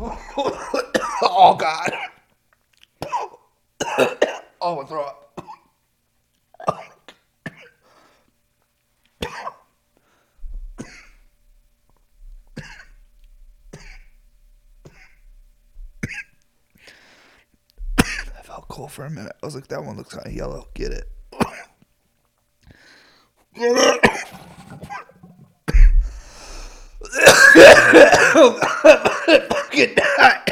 oh God. oh, my up. I felt cool for a minute. I was like, that one looks kind of yellow. Get it. Fucking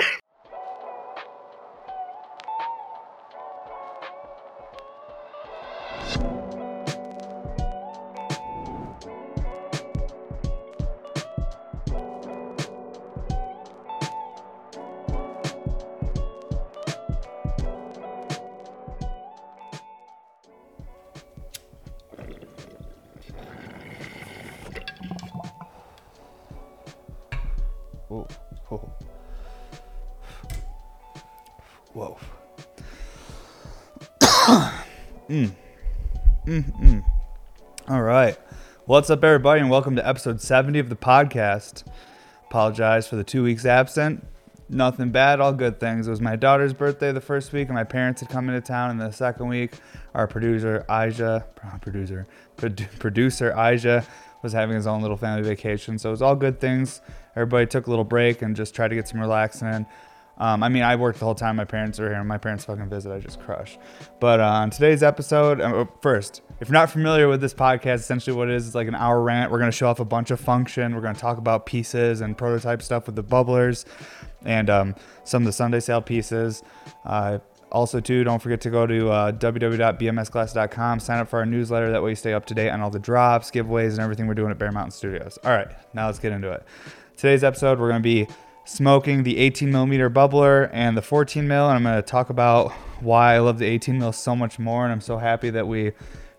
What's up, everybody, and welcome to episode 70 of the podcast. Apologize for the two weeks absent. Nothing bad, all good things. It was my daughter's birthday the first week, and my parents had come into town. And the second week, our producer, Aja, producer, produ- producer, Aja, was having his own little family vacation. So it was all good things. Everybody took a little break and just tried to get some relaxing in. Um, I mean, I worked the whole time my parents are here, and my parents fucking visit. I just crush. But uh, on today's episode, uh, first, if you're not familiar with this podcast, essentially what it is is like an hour rant. We're going to show off a bunch of function. We're going to talk about pieces and prototype stuff with the bubblers and um, some of the Sunday sale pieces. Uh, also, too, don't forget to go to uh, www.bmsglass.com, sign up for our newsletter. That way, you stay up to date on all the drops, giveaways, and everything we're doing at Bear Mountain Studios. All right, now let's get into it. Today's episode, we're going to be smoking the 18 millimeter bubbler and the 14 mil, and I'm going to talk about why I love the 18 mil so much more. And I'm so happy that we,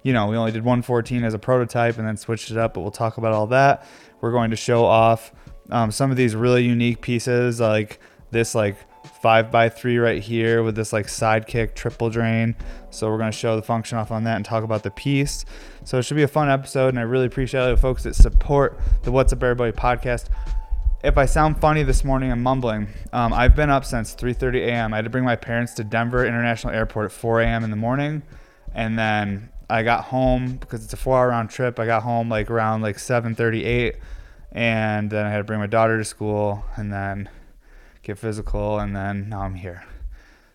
you know, we only did 114 as a prototype and then switched it up, but we'll talk about all that. We're going to show off um, some of these really unique pieces, like this, like five by three right here with this like sidekick triple drain. So we're going to show the function off on that and talk about the piece. So it should be a fun episode, and I really appreciate all the folks that support the What's Up Everybody podcast if I sound funny this morning, I'm mumbling. Um, I've been up since 3:30 a.m. I had to bring my parents to Denver International Airport at 4 a.m. in the morning, and then I got home because it's a four-hour round trip. I got home like around like 7:38, and then I had to bring my daughter to school, and then get physical, and then now I'm here.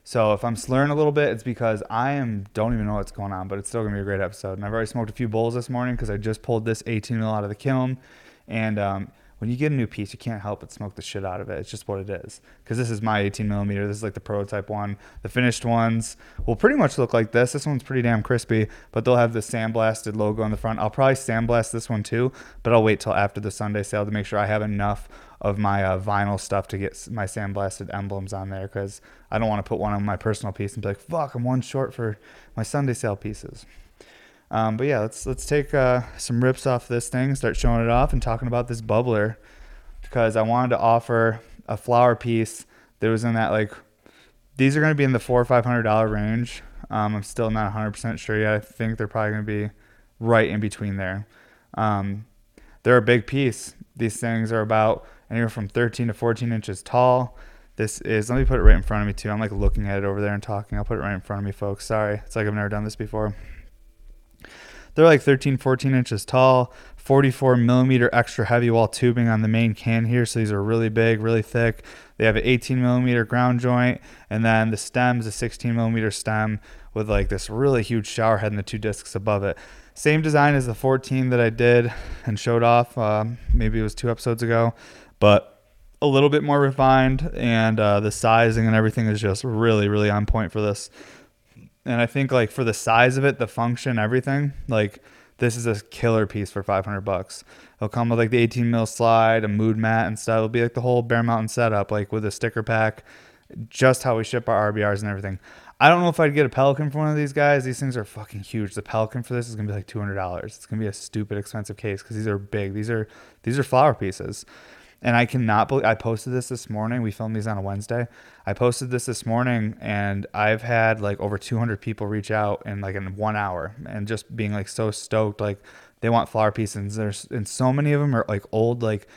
So if I'm slurring a little bit, it's because I am don't even know what's going on, but it's still gonna be a great episode. And I've already smoked a few bowls this morning because I just pulled this 18 mil out of the kiln, and um, when you get a new piece, you can't help but smoke the shit out of it. It's just what it is. Because this is my 18 millimeter. This is like the prototype one. The finished ones will pretty much look like this. This one's pretty damn crispy, but they'll have the sandblasted logo on the front. I'll probably sandblast this one too, but I'll wait till after the Sunday sale to make sure I have enough of my uh, vinyl stuff to get my sandblasted emblems on there because I don't want to put one on my personal piece and be like, fuck, I'm one short for my Sunday sale pieces. Um, but yeah, let's let's take uh, some rips off this thing, start showing it off, and talking about this bubbler because I wanted to offer a flower piece that was in that like these are going to be in the four or five hundred dollar range. Um, I'm still not 100 percent sure yet. I think they're probably going to be right in between there. Um, they're a big piece. These things are about anywhere from 13 to 14 inches tall. This is, let me put it right in front of me too. I'm like looking at it over there and talking. I'll put it right in front of me, folks. Sorry. It's like I've never done this before. They're like 13, 14 inches tall, 44 millimeter extra heavy wall tubing on the main can here. So these are really big, really thick. They have an 18 millimeter ground joint, and then the stem is a 16 millimeter stem with like this really huge shower head and the two discs above it. Same design as the 14 that I did and showed off. Um, maybe it was two episodes ago, but a little bit more refined, and uh, the sizing and everything is just really, really on point for this. And I think like for the size of it, the function, everything, like this is a killer piece for 500 bucks. It'll come with like the 18 mil slide, a mood mat and stuff. It'll be like the whole Bear Mountain setup, like with a sticker pack, just how we ship our RBRs and everything. I don't know if I'd get a Pelican for one of these guys. These things are fucking huge. The Pelican for this is gonna be like two hundred dollars. It's gonna be a stupid expensive case because these are big. These are these are flower pieces. And I cannot believe I posted this this morning. We filmed these on a Wednesday. I posted this this morning, and I've had like over 200 people reach out in like in one hour, and just being like so stoked. Like they want flower pieces. There's and so many of them are like old like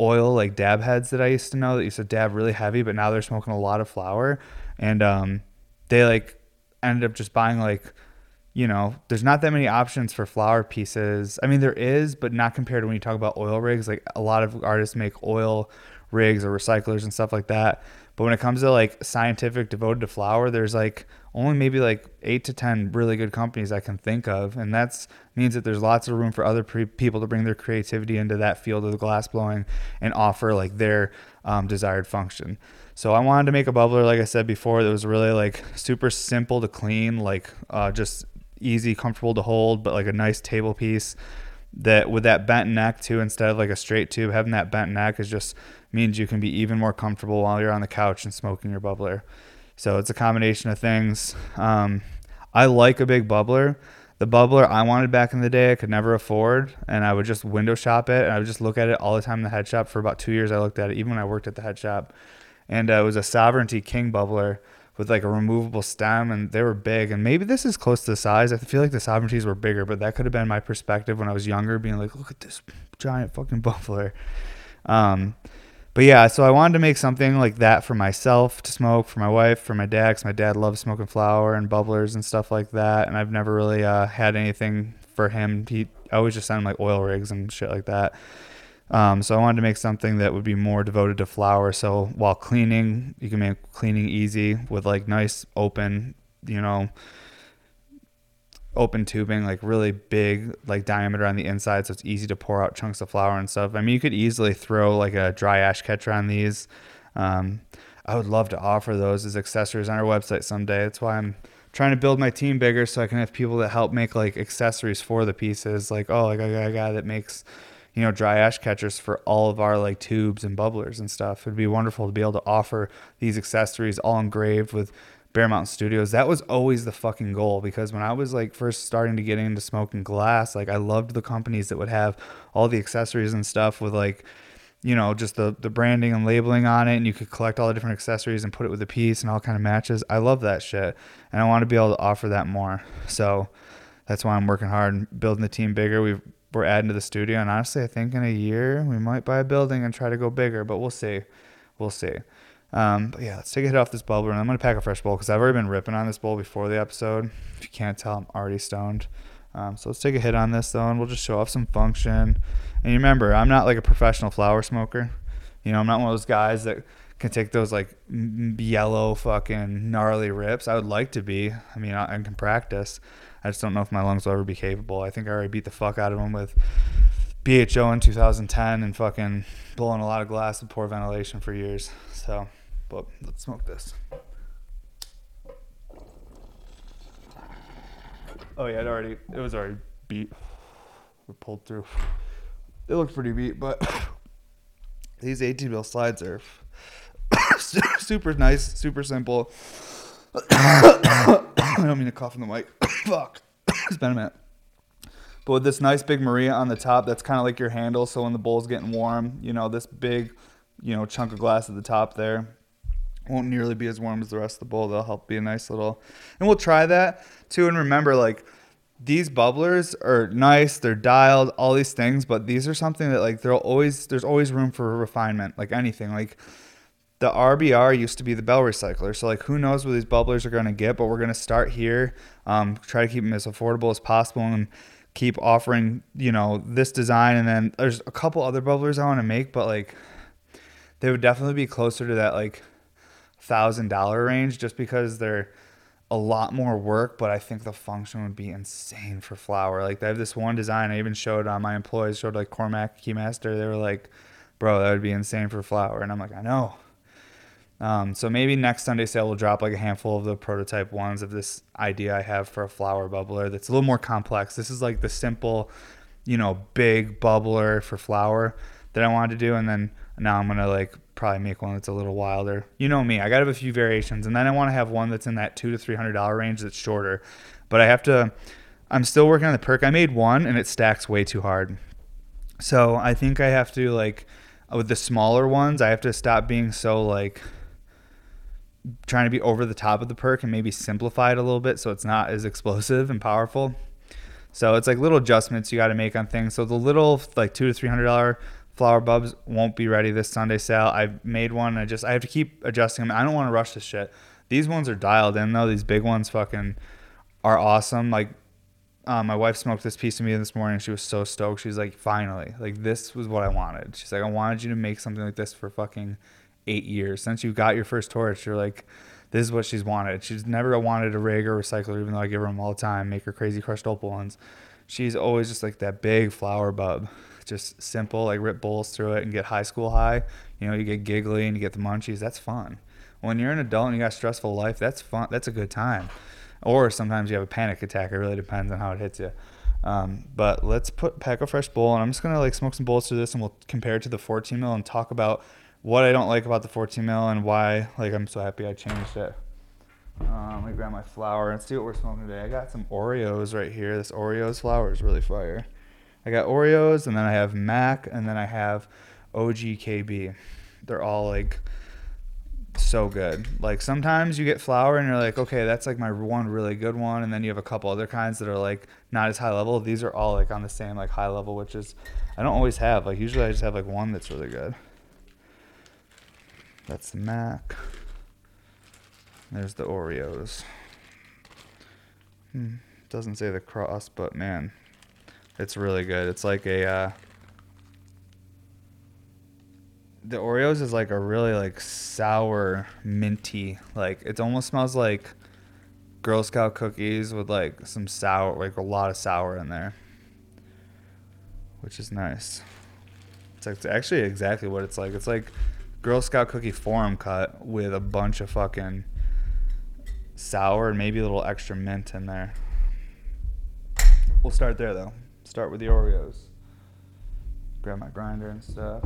oil like dab heads that I used to know that used to dab really heavy, but now they're smoking a lot of flower, and um, they like ended up just buying like you know, there's not that many options for flower pieces. I mean, there is, but not compared to when you talk about oil rigs. Like a lot of artists make oil rigs or recyclers and stuff like that. But when it comes to like scientific devoted to flower, there's like only maybe like eight to 10 really good companies I can think of. And that means that there's lots of room for other pre- people to bring their creativity into that field of the glass blowing and offer like their um, desired function. So I wanted to make a bubbler, like I said before, that was really like super simple to clean, like uh, just easy, comfortable to hold, but like a nice table piece that with that bent neck too, instead of like a straight tube, having that bent neck is just means you can be even more comfortable while you're on the couch and smoking your bubbler. So it's a combination of things. Um, I like a big bubbler. The bubbler I wanted back in the day, I could never afford, and I would just window shop it, and I would just look at it all the time in the head shop. For about two years, I looked at it, even when I worked at the head shop, and uh, it was a Sovereignty King bubbler with like a removable stem and they were big and maybe this is close to the size. I feel like the sovereignties were bigger but that could have been my perspective when i was younger being like look at this giant fucking buffalo um, but yeah so i wanted to make something like that for myself to smoke for my wife for my dad because my dad loves smoking flower and bubblers and stuff like that and i've never really uh, had anything for him. He I always just send him like oil rigs and shit like that um, so I wanted to make something that would be more devoted to flower. So while cleaning, you can make cleaning easy with like nice open, you know, open tubing, like really big, like diameter on the inside, so it's easy to pour out chunks of flower and stuff. I mean, you could easily throw like a dry ash catcher on these. Um, I would love to offer those as accessories on our website someday. That's why I'm trying to build my team bigger so I can have people that help make like accessories for the pieces. Like, oh, like I got a guy that makes you know, dry ash catchers for all of our like tubes and bubblers and stuff. It'd be wonderful to be able to offer these accessories all engraved with Bear Mountain Studios. That was always the fucking goal because when I was like first starting to get into smoking glass, like I loved the companies that would have all the accessories and stuff with like, you know, just the the branding and labeling on it, and you could collect all the different accessories and put it with a piece and all kind of matches. I love that shit, and I want to be able to offer that more. So that's why I'm working hard and building the team bigger. We've we're adding to the studio. And honestly, I think in a year we might buy a building and try to go bigger, but we'll see. We'll see. Um, but yeah, let's take a hit off this bubbler, and I'm gonna pack a fresh bowl because I've already been ripping on this bowl before the episode. If you can't tell, I'm already stoned. Um, so let's take a hit on this though, and we'll just show off some function. And you remember, I'm not like a professional flower smoker. You know, I'm not one of those guys that can take those like yellow fucking gnarly rips. I would like to be. I mean, I, I can practice. I just don't know if my lungs will ever be capable. I think I already beat the fuck out of them with BHO in 2010 and fucking blowing a lot of glass with poor ventilation for years. So, but let's smoke this. Oh yeah, it already it was already beat. We pulled through. It looked pretty beat, but these 18 mil slides are super nice, super simple. I don't mean to cough in the mic. Fuck. it's been a minute. But with this nice big Maria on the top, that's kind of like your handle. So when the bowl's getting warm, you know, this big, you know, chunk of glass at the top there won't nearly be as warm as the rest of the bowl. They'll help be a nice little, and we'll try that too. And remember, like, these bubblers are nice, they're dialed, all these things, but these are something that like there'll always there's always room for refinement, like anything. Like the RBR used to be the bell recycler. So like who knows what these bubblers are going to get, but we're going to start here. Um, try to keep them as affordable as possible and keep offering, you know, this design. And then there's a couple other bubblers I want to make, but like they would definitely be closer to that like thousand dollar range just because they're a lot more work, but I think the function would be insane for flower. Like they have this one design I even showed on my employees, showed like Cormac Keymaster. They were like, bro, that would be insane for flower. And I'm like, I know. Um, so maybe next Sunday sale will drop like a handful of the prototype ones of this idea I have for a flower bubbler that's a little more complex. This is like the simple, you know, big bubbler for flower that I wanted to do, and then now I'm gonna like probably make one that's a little wilder. You know me, I gotta have a few variations, and then I want to have one that's in that two to three hundred dollar range that's shorter. But I have to. I'm still working on the perk. I made one, and it stacks way too hard. So I think I have to like with the smaller ones. I have to stop being so like trying to be over the top of the perk and maybe simplify it a little bit so it's not as explosive and powerful. So it's like little adjustments you got to make on things. So the little like two to three hundred dollar flower bulbs won't be ready this Sunday sale. I made one. I just I have to keep adjusting them. I don't want to rush this shit. These ones are dialed in though. These big ones fucking are awesome. Like um, my wife smoked this piece of me this morning. She was so stoked. She's like, finally, like this was what I wanted. She's like, I wanted you to make something like this for fucking eight years since you got your first torch. You're like, this is what she's wanted. She's never wanted a rig or recycler, even though I give her them all the time. Make her crazy crushed opal ones. She's always just like that big flower bub, just simple, like rip bowls through it and get high school high. You know, you get giggly and you get the munchies. That's fun. When you're an adult and you got stressful life, that's fun. That's a good time or sometimes you have a panic attack. It really depends on how it hits you. Um, but let's put pack a fresh bowl, and I'm just gonna like smoke some bowls through this, and we'll compare it to the 14 mil and talk about what I don't like about the 14 mil and why like I'm so happy I changed it. Um, let me grab my flower and see what we're smoking today. I got some Oreos right here. This Oreos flower is really fire. I got Oreos, and then I have Mac, and then I have OGKB. They're all like so good. Like sometimes you get flower and you're like, okay, that's like my one really good one, and then you have a couple other kinds that are like not as high level. These are all like on the same like high level, which is I don't always have. Like usually I just have like one that's really good. That's the Mac. There's the Oreos. Hmm. Doesn't say the cross, but man, it's really good. It's like a uh, the Oreos is like a really like sour minty like it almost smells like Girl Scout cookies with like some sour like a lot of sour in there, which is nice. It's, actually exactly what it's like. It's like Girl Scout cookie form cut with a bunch of fucking sour and maybe a little extra mint in there. We'll start there though. Start with the Oreos. Grab my grinder and stuff.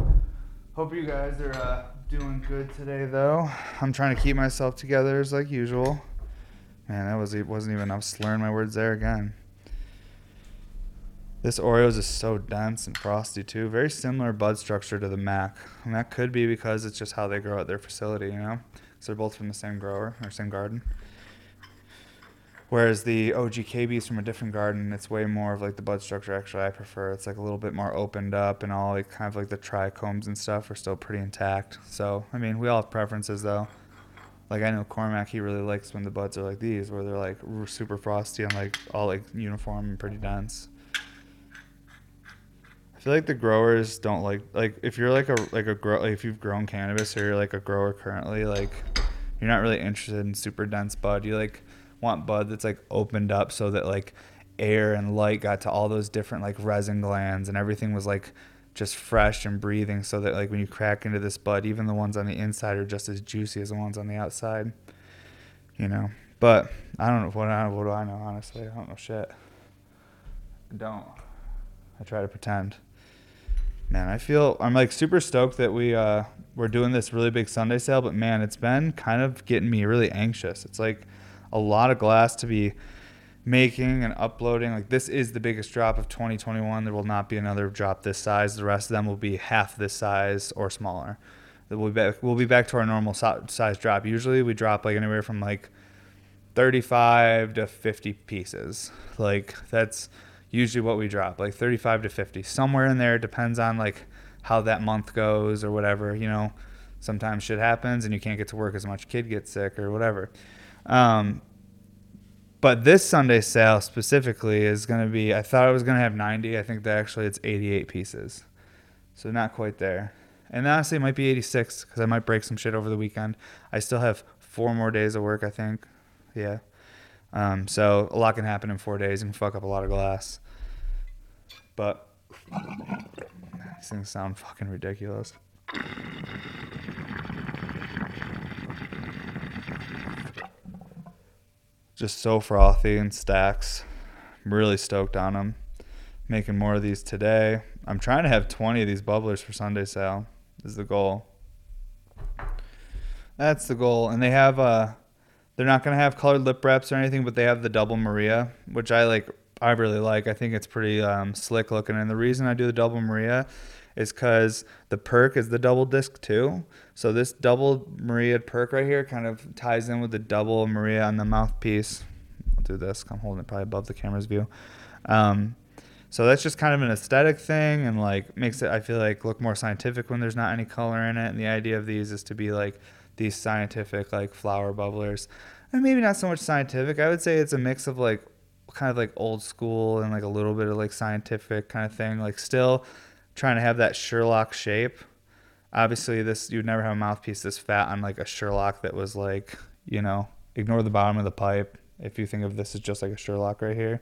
Hope you guys are uh, doing good today, though. I'm trying to keep myself together as like usual. Man, that was it wasn't even. I'm slurring my words there again. This Oreos is so dense and frosty too. Very similar bud structure to the Mac, and that could be because it's just how they grow at their facility. You know, because they're both from the same grower or same garden. Whereas the OGKB is from a different garden. It's way more of like the bud structure. Actually, I prefer. It's like a little bit more opened up, and all like kind of like the trichomes and stuff are still pretty intact. So I mean, we all have preferences though. Like I know Cormac, he really likes when the buds are like these, where they're like super frosty and like all like uniform and pretty dense. I feel like the growers don't like like if you're like a like a grow like if you've grown cannabis or you're like a grower currently like you're not really interested in super dense bud. You like want bud that's like opened up so that like air and light got to all those different like resin glands and everything was like just fresh and breathing so that like when you crack into this bud even the ones on the inside are just as juicy as the ones on the outside you know? But i don't know what, I, what do i know honestly? I don't know shit. I don't. I try to pretend man i feel i'm like super stoked that we uh we're doing this really big sunday sale but man it's been kind of getting me really anxious it's like a lot of glass to be making and uploading. Like this is the biggest drop of 2021. There will not be another drop this size. The rest of them will be half this size or smaller. We'll be back, we'll be back to our normal size drop. Usually we drop like anywhere from like 35 to 50 pieces. Like that's usually what we drop, like 35 to 50. Somewhere in there depends on like how that month goes or whatever, you know. Sometimes shit happens and you can't get to work as much, kid gets sick or whatever. Um, but this Sunday sale specifically is going to be, I thought I was going to have 90. I think that actually it's 88 pieces. So not quite there. And honestly, it might be 86 because I might break some shit over the weekend. I still have four more days of work, I think. Yeah. Um, so a lot can happen in four days and fuck up a lot of glass. But these things sound fucking ridiculous. just so frothy and stacks. I'm really stoked on them. Making more of these today. I'm trying to have 20 of these bubblers for Sunday sale. Is the goal. That's the goal. And they have uh they're not gonna have colored lip wraps or anything, but they have the double Maria, which I like I really like. I think it's pretty um, slick looking. And the reason I do the double Maria is because the perk is the double disc too. So this double Maria perk right here kind of ties in with the double Maria on the mouthpiece. I'll do this. I'm holding it probably above the camera's view. Um, So that's just kind of an aesthetic thing and like makes it I feel like look more scientific when there's not any color in it. And the idea of these is to be like these scientific like flower bubblers. And maybe not so much scientific. I would say it's a mix of like kind of like old school and like a little bit of like scientific kind of thing. Like still trying to have that Sherlock shape. Obviously this you'd never have a mouthpiece this fat on like a Sherlock that was like, you know, ignore the bottom of the pipe if you think of this as just like a Sherlock right here,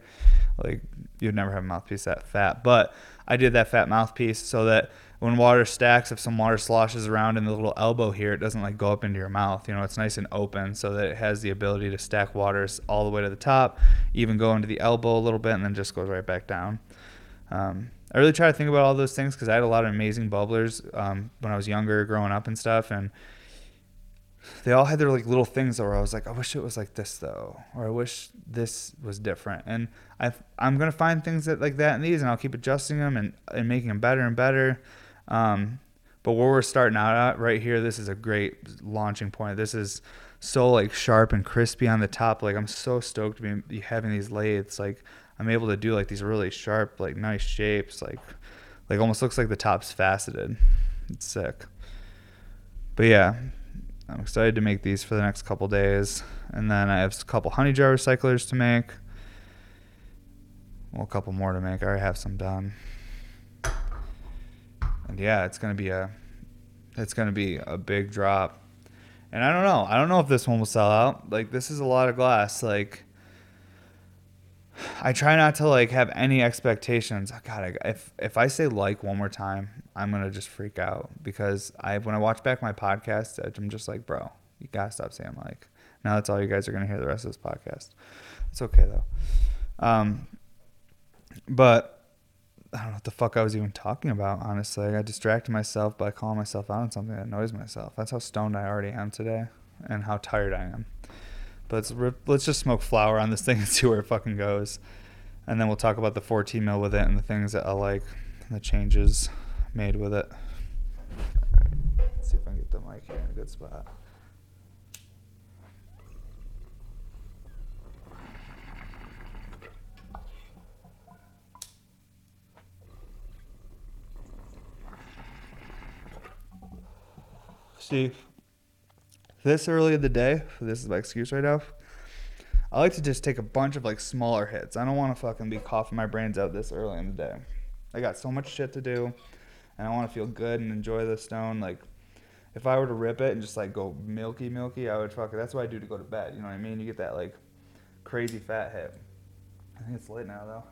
like you'd never have a mouthpiece that fat. But I did that fat mouthpiece so that when water stacks, if some water sloshes around in the little elbow here, it doesn't like go up into your mouth. You know, it's nice and open so that it has the ability to stack waters all the way to the top, even go into the elbow a little bit, and then just goes right back down. Um, I really try to think about all those things because I had a lot of amazing bubblers um, when I was younger, growing up and stuff, and they all had their like little things where I was like, I wish it was like this though, or I wish this was different. And I I'm gonna find things that like that in these, and I'll keep adjusting them and and making them better and better. Um, but where we're starting out at right here, this is a great launching point. This is so like sharp and crispy on the top. Like I'm so stoked to be having these lathes. Like I'm able to do like these really sharp, like nice shapes. Like like almost looks like the top's faceted. It's sick. But yeah, I'm excited to make these for the next couple days. And then I have a couple honey jar recyclers to make. Well, a couple more to make. I already have some done. And yeah, it's gonna be a it's gonna be a big drop. And I don't know. I don't know if this one will sell out. Like this is a lot of glass. Like I try not to like have any expectations. God, I, if if I say like one more time, I'm gonna just freak out because I when I watch back my podcast, I'm just like, bro, you gotta stop saying like. Now that's all you guys are gonna hear the rest of this podcast. It's okay though. Um, but I don't know what the fuck I was even talking about. Honestly, I distracted myself by calling myself out on something that annoys myself. That's how stoned I already am today, and how tired I am. But let's, let's just smoke flower on this thing and see where it fucking goes. And then we'll talk about the 14 mil with it and the things that I like, and the changes made with it. Let's see if I can get the mic here in a good spot. See, this early in the day, this is my excuse right now. I like to just take a bunch of like smaller hits. I don't want to fucking be coughing my brains out this early in the day. I got so much shit to do, and I want to feel good and enjoy the stone. Like, if I were to rip it and just like go milky, milky, I would fuck it. That's what I do to go to bed. You know what I mean? You get that like crazy fat hit. I think it's late now though.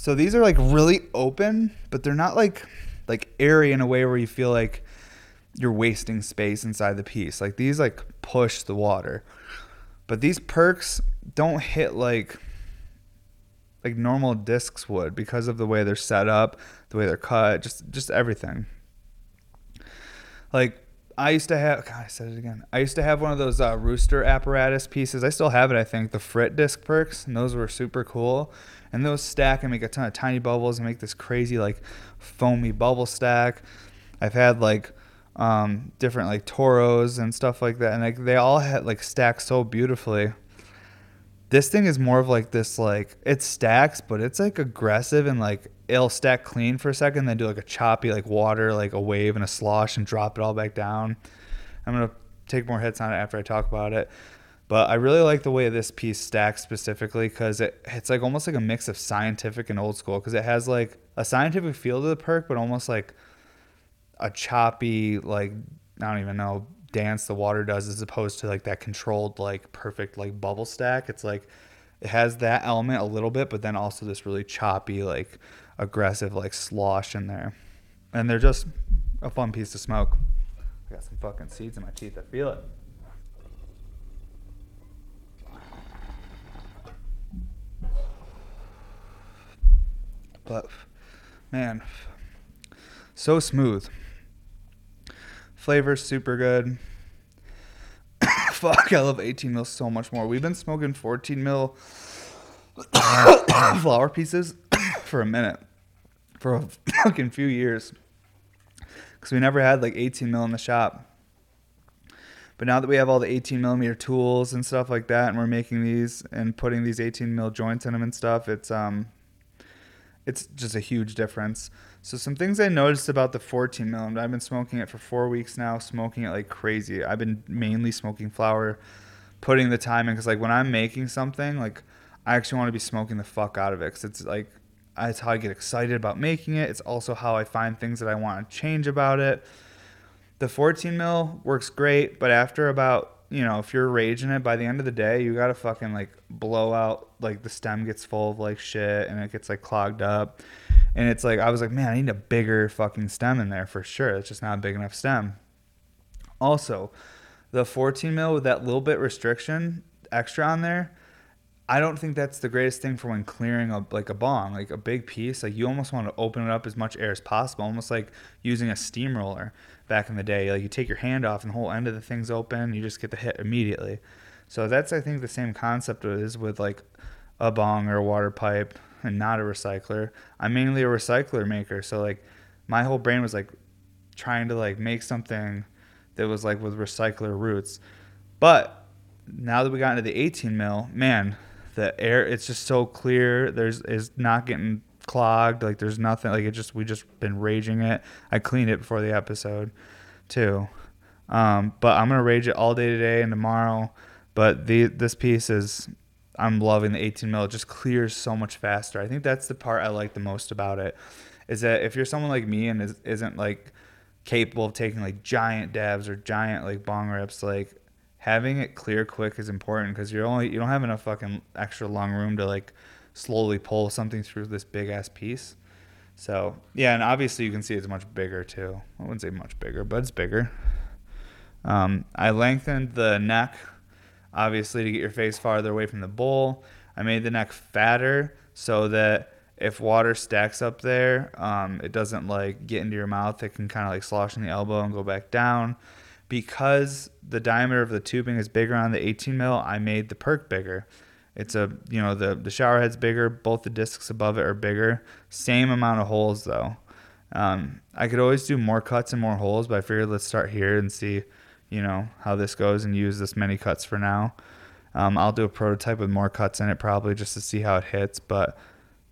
So these are like really open, but they're not like like airy in a way where you feel like you're wasting space inside the piece. Like these like push the water. But these perks don't hit like like normal discs would because of the way they're set up, the way they're cut, just just everything. Like I used to have. God, I said it again. I used to have one of those uh, rooster apparatus pieces. I still have it. I think the Frit disc perks, and those were super cool and those stack and make a ton of tiny bubbles and make this crazy like foamy bubble stack. I've had like um, different like toros and stuff like that, and like they all had like stack so beautifully. This thing is more of like this like it stacks, but it's like aggressive and like it'll stack clean for a second, then do like a choppy like water like a wave and a slosh and drop it all back down. I'm gonna take more hits on it after I talk about it. But I really like the way this piece stacks specifically because it, it's like almost like a mix of scientific and old school because it has like a scientific feel to the perk, but almost like a choppy, like, I don't even know, dance the water does as opposed to like that controlled, like perfect, like bubble stack. It's like it has that element a little bit, but then also this really choppy, like aggressive, like slosh in there. And they're just a fun piece to smoke. I got some fucking seeds in my teeth. I feel it. But man, so smooth. Flavor super good. Fuck, I love 18 mil so much more. We've been smoking 14 mil flower pieces for a minute, for a fucking few years, because we never had like 18 mil in the shop. But now that we have all the 18 millimeter tools and stuff like that, and we're making these and putting these 18 mil joints in them and stuff, it's um, it's just a huge difference. So some things I noticed about the 14 mil, I've been smoking it for four weeks now, smoking it like crazy. I've been mainly smoking flower, putting the time in because like when I'm making something, like I actually want to be smoking the fuck out of it because it's like that's how I get excited about making it. It's also how I find things that I want to change about it. The 14 mil works great, but after about you know, if you're raging it by the end of the day, you gotta fucking like blow out like the stem gets full of like shit and it gets like clogged up. And it's like I was like, man, I need a bigger fucking stem in there for sure. It's just not a big enough stem. Also, the 14 mil with that little bit restriction extra on there, I don't think that's the greatest thing for when clearing a like a bong, like a big piece. Like you almost want to open it up as much air as possible, almost like using a steamroller back in the day. Like you take your hand off and the whole end of the thing's open, you just get the hit immediately. So that's I think the same concept is with like a bong or a water pipe and not a recycler. I'm mainly a recycler maker, so like my whole brain was like trying to like make something that was like with recycler roots. But now that we got into the 18 mil, man, the air it's just so clear. There's is not getting clogged. Like there's nothing. Like it just we just been raging it. I cleaned it before the episode, too. Um, but I'm gonna rage it all day today and tomorrow. But the this piece is I'm loving the 18 mil. It just clears so much faster. I think that's the part I like the most about it. Is that if you're someone like me and is, isn't like capable of taking like giant dabs or giant like bong rips, like having it clear quick is important because you're only you don't have enough fucking extra long room to like slowly pull something through this big ass piece. So yeah, and obviously you can see it's much bigger too. I wouldn't say much bigger, but it's bigger. Um, I lengthened the neck, obviously to get your face farther away from the bowl. I made the neck fatter so that if water stacks up there, um, it doesn't like get into your mouth. It can kind of like slosh in the elbow and go back down because the diameter of the tubing is bigger on the 18 mil, I made the perk bigger. It's a you know the the shower head's bigger, both the discs above it are bigger. Same amount of holes though. Um, I could always do more cuts and more holes, but I figured let's start here and see, you know, how this goes and use this many cuts for now. Um, I'll do a prototype with more cuts in it probably just to see how it hits, but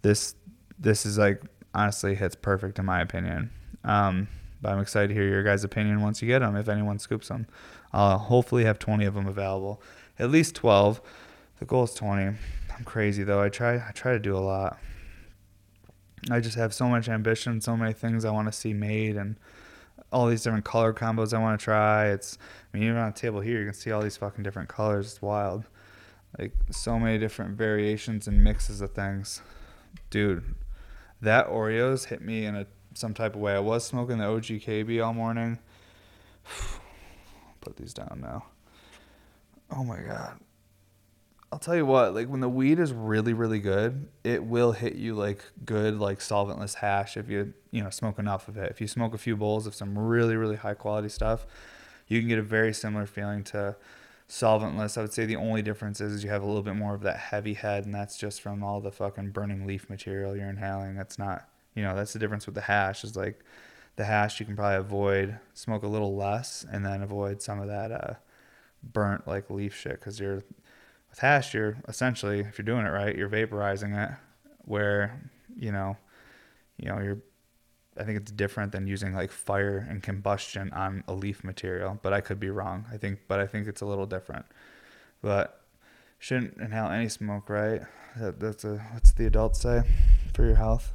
this this is like honestly hits perfect in my opinion. Um, but I'm excited to hear your guys' opinion once you get them, if anyone scoops them. I'll hopefully have 20 of them available, at least 12. The goal is 20. I'm crazy though. I try I try to do a lot. I just have so much ambition, so many things I want to see made, and all these different color combos I want to try. It's I mean even on the table here you can see all these fucking different colors. It's wild. Like so many different variations and mixes of things. Dude, that Oreos hit me in a some type of way. I was smoking the OG KB all morning. Put these down now. Oh my god. I'll tell you what, like when the weed is really, really good, it will hit you like good, like solventless hash if you, you know, smoke enough of it. If you smoke a few bowls of some really, really high quality stuff, you can get a very similar feeling to solventless. I would say the only difference is you have a little bit more of that heavy head, and that's just from all the fucking burning leaf material you're inhaling. That's not you know, that's the difference with the hash is like the hash you can probably avoid, smoke a little less, and then avoid some of that uh, burnt like leaf shit because you're with hash you're essentially if you're doing it right you're vaporizing it where you know you know you're I think it's different than using like fire and combustion on a leaf material, but I could be wrong. I think, but I think it's a little different. But shouldn't inhale any smoke, right? That, that's a what's the adults say for your health.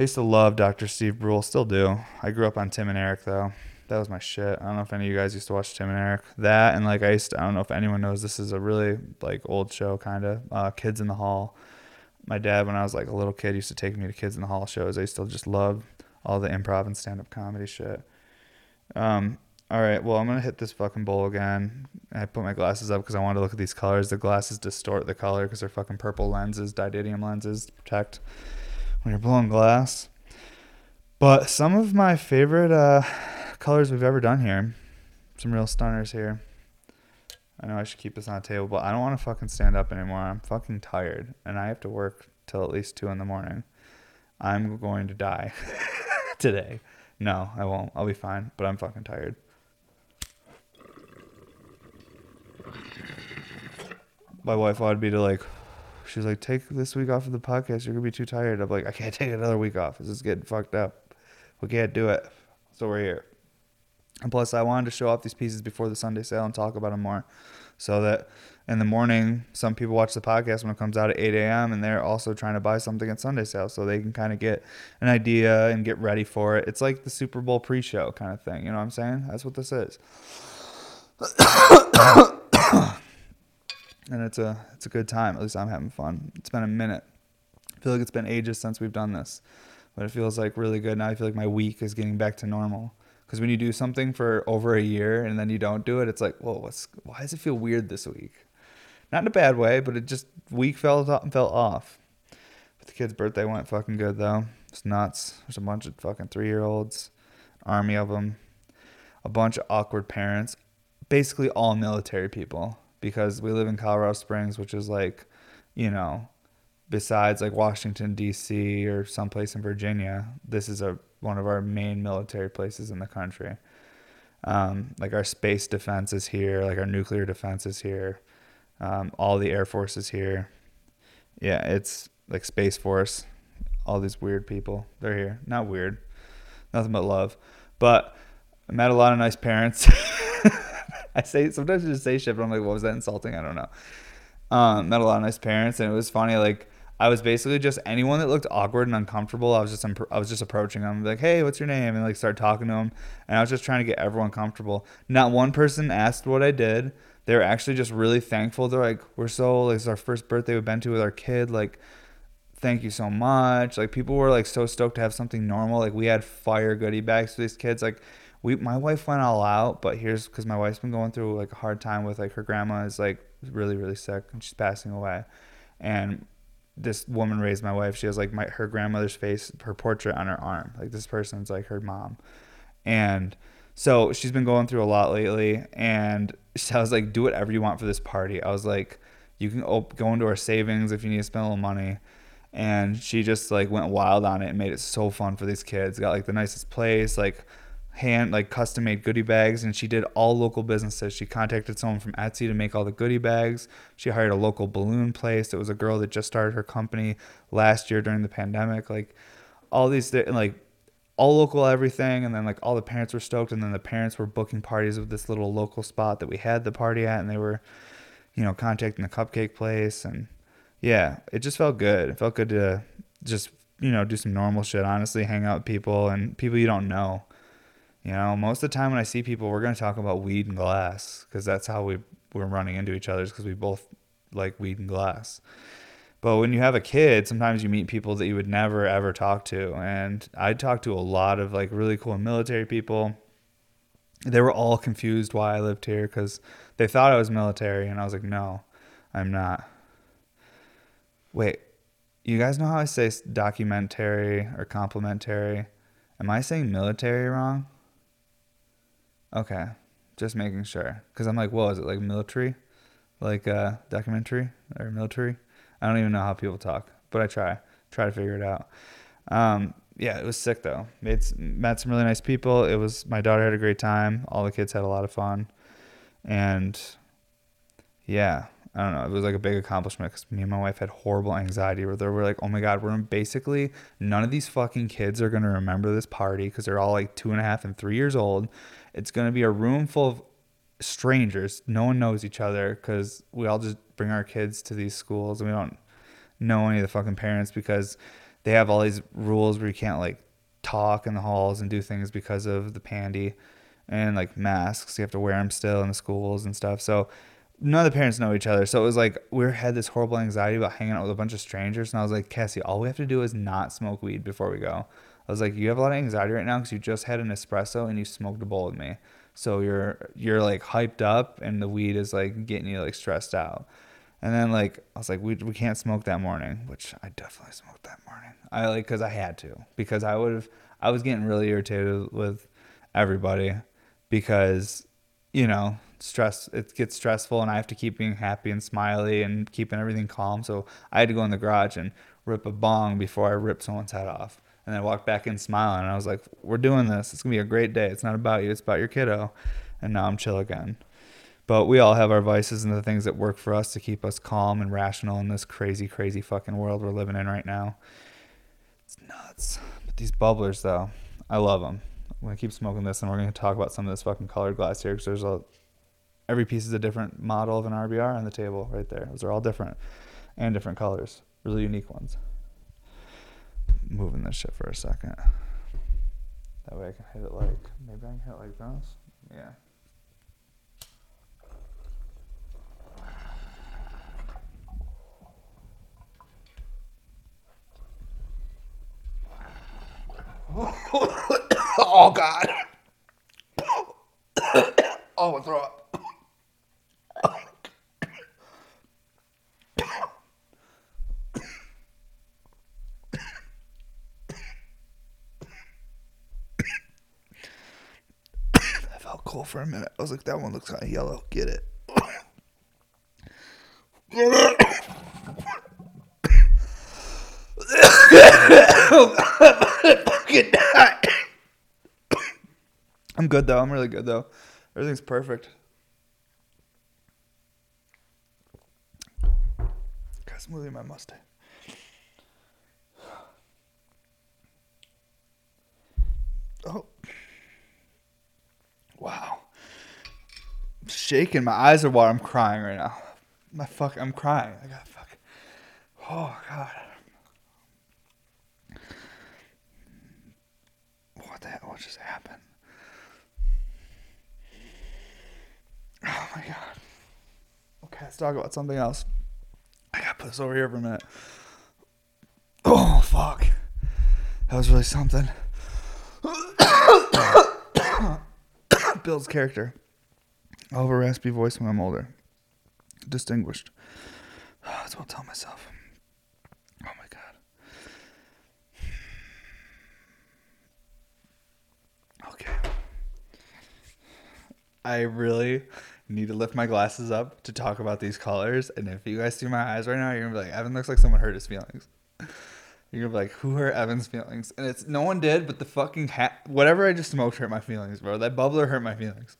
I used to love Dr. Steve Brule, still do. I grew up on Tim and Eric though. That was my shit. I don't know if any of you guys used to watch Tim and Eric. That and like I used to, I don't know if anyone knows this is a really like old show kind of. Uh, Kids in the Hall. My dad when I was like a little kid used to take me to Kids in the Hall shows. I still just love all the improv and stand up comedy shit. Um, all right, well I'm gonna hit this fucking bowl again. I put my glasses up because I wanted to look at these colors. The glasses distort the color because they're fucking purple lenses, didymium lenses to protect when you're blowing glass. But some of my favorite uh, colors we've ever done here. Some real stunners here. I know I should keep this on the table, but I don't want to fucking stand up anymore. I'm fucking tired, and I have to work till at least two in the morning. I'm going to die today. No, I won't. I'll be fine, but I'm fucking tired. My wife wanted me to like she was like, "Take this week off of the podcast. You're gonna be too tired." I'm like, "I can't take another week off. This is getting fucked up. We can't do it." So we're here. And plus, I wanted to show off these pieces before the Sunday sale and talk about them more, so that in the morning, some people watch the podcast when it comes out at 8 a.m. and they're also trying to buy something at Sunday sale, so they can kind of get an idea and get ready for it. It's like the Super Bowl pre-show kind of thing. You know what I'm saying? That's what this is. And it's a it's a good time. At least I'm having fun. It's been a minute. I feel like it's been ages since we've done this, but it feels like really good now. I feel like my week is getting back to normal. Because when you do something for over a year and then you don't do it, it's like, whoa, what's why does it feel weird this week? Not in a bad way, but it just week fell fell off. But the kid's birthday went fucking good though. It's nuts. There's a bunch of fucking three year olds, army of them, a bunch of awkward parents, basically all military people because we live in Colorado Springs, which is like, you know, besides like Washington D.C. or someplace in Virginia, this is a one of our main military places in the country. Um, like our space defense is here, like our nuclear defense is here, um, all the air force is here. Yeah, it's like space force. All these weird people, they're here. Not weird, nothing but love. But I met a lot of nice parents. I say sometimes I just say shit, but I'm like, what was that insulting? I don't know. Um, met a lot of nice parents, and it was funny. Like I was basically just anyone that looked awkward and uncomfortable. I was just I was just approaching them, like, hey, what's your name, and like start talking to them. And I was just trying to get everyone comfortable. Not one person asked what I did. They were actually just really thankful. They're like, we're so like it's our first birthday we've been to with our kid. Like, thank you so much. Like people were like so stoked to have something normal. Like we had fire goodie bags for these kids. Like we my wife went all out, but here's because my wife's been going through like a hard time with like her grandma is like really really sick and she's passing away, and this woman raised my wife. She has like my her grandmother's face, her portrait on her arm. Like this person's like her mom, and so she's been going through a lot lately. And I was like, do whatever you want for this party. I was like, you can op- go into our savings if you need to spend a little money. And she just like went wild on it and made it so fun for these kids. Got like the nicest place, like hand like custom made goodie bags and she did all local businesses. She contacted someone from etsy to make all the goodie bags. She hired a local balloon place. It was a girl that just started her company last year during the pandemic. Like all these like all local everything and then like all the parents were stoked and then the parents were booking parties with this little local spot that we had the party at and they were you know contacting the cupcake place and yeah it just felt good. It felt good to just you know do some normal shit honestly hang out with people and people you don't know you know, most of the time when I see people, we're going to talk about weed and glass because that's how we we're running into each other because we both like weed and glass. But when you have a kid, sometimes you meet people that you would never ever talk to. And I talked to a lot of like really cool military people. They were all confused why I lived here because they thought I was military. And I was like, no, I'm not. Wait, you guys know how I say documentary or complimentary? Am I saying military wrong? Okay, just making sure. Because I'm like, whoa, is it like military? Like uh, documentary or military? I don't even know how people talk, but I try. Try to figure it out. Um, yeah, it was sick though. It's met some really nice people. It was my daughter had a great time. All the kids had a lot of fun, and yeah, I don't know. It was like a big accomplishment because me and my wife had horrible anxiety where they were like, oh my God, we're basically none of these fucking kids are going to remember this party because they're all like two and a half and three years old. It's going to be a room full of strangers. No one knows each other because we all just bring our kids to these schools and we don't know any of the fucking parents because they have all these rules where you can't like talk in the halls and do things because of the pandy and like masks. You have to wear them still in the schools and stuff. So none of the parents know each other. So it was like we had this horrible anxiety about hanging out with a bunch of strangers. And I was like, Cassie, all we have to do is not smoke weed before we go. I was like, you have a lot of anxiety right now because you just had an espresso and you smoked a bowl with me. So you're you're like hyped up and the weed is like getting you like stressed out. And then like I was like, we we can't smoke that morning, which I definitely smoked that morning. I like because I had to because I would have I was getting really irritated with everybody because you know stress it gets stressful and I have to keep being happy and smiley and keeping everything calm. So I had to go in the garage and rip a bong before I ripped someone's head off and I walked back in smiling. And I was like, "We're doing this. It's gonna be a great day. It's not about you. It's about your kiddo." And now I'm chill again. But we all have our vices and the things that work for us to keep us calm and rational in this crazy, crazy fucking world we're living in right now. It's nuts. But these bubblers, though, I love them. I'm gonna keep smoking this, and we're gonna talk about some of this fucking colored glass here because there's a every piece is a different model of an RBR on the table right there. Those are all different and different colors, really unique ones. Moving this shit for a second. That way I can hit it like maybe I can hit it like this. Yeah. oh God. oh, throw up. that felt cool for a minute. I was like, that one looks kind of yellow. Get it. I'm good though. I'm really good though. Everything's perfect. Got smoothie in my Mustang. Oh. Wow. I'm shaking. My eyes are water. I'm crying right now. My fuck. I'm crying. I got fuck. Oh god. What the hell? Just happened? Oh my god. Okay, let's talk about something else. I gotta put this over here for a minute. Oh fuck. That was really something. Bill's character. I'll have a raspy voice when I'm older. Distinguished. That's what I'll tell myself. Oh my god. Okay. I really need to lift my glasses up to talk about these colors. And if you guys see my eyes right now, you're gonna be like, Evan looks like someone hurt his feelings. You're gonna be like, who hurt Evan's feelings? And it's no one did, but the fucking hat, whatever I just smoked hurt my feelings, bro. That bubbler hurt my feelings.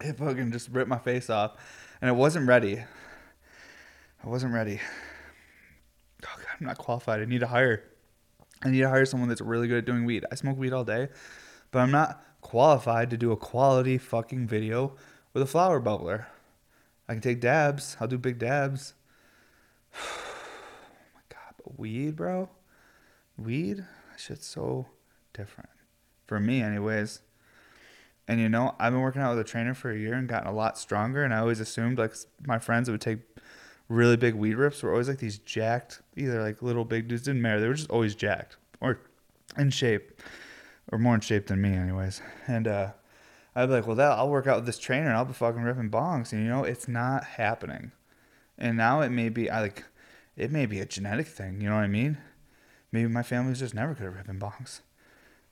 It fucking just ripped my face off, and I wasn't ready. I wasn't ready. Oh God, I'm not qualified. I need to hire. I need to hire someone that's really good at doing weed. I smoke weed all day, but I'm not qualified to do a quality fucking video with a flower bubbler. I can take dabs. I'll do big dabs. Oh my god, but weed, bro? Weed? That shit's so different. For me, anyways. And you know, I've been working out with a trainer for a year and gotten a lot stronger. And I always assumed like my friends would take really big weed rips were always like these jacked, either like little big dudes. Didn't matter. They were just always jacked or in shape, or more in shape than me, anyways. And uh, I'd be like, well, that I'll work out with this trainer and I'll be fucking ripping bongs. And you know, it's not happening. And now it may be I like, it may be a genetic thing. You know what I mean? Maybe my family's just never good at ripping bongs.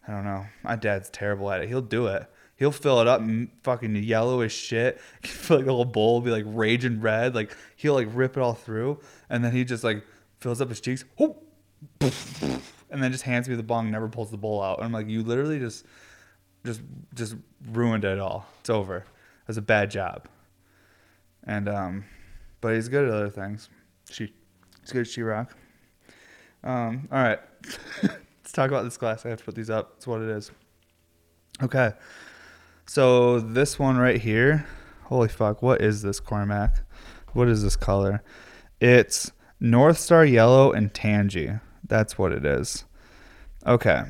I don't know. My dad's terrible at it. He'll do it. He'll fill it up and fucking yellow as shit. like the whole bowl be like raging red. Like he'll like rip it all through, and then he just like fills up his cheeks, and then just hands me the bong. Never pulls the bowl out. And I'm like, you literally just, just, just ruined it all. It's over. It was a bad job. And um, but he's good at other things. She, he's good at sheetrock. Um, all right. Let's talk about this glass. I have to put these up. It's what it is. Okay. So this one right here, holy fuck, what is this Cormac? What is this color? It's North Star Yellow and Tangy. That's what it is. Okay.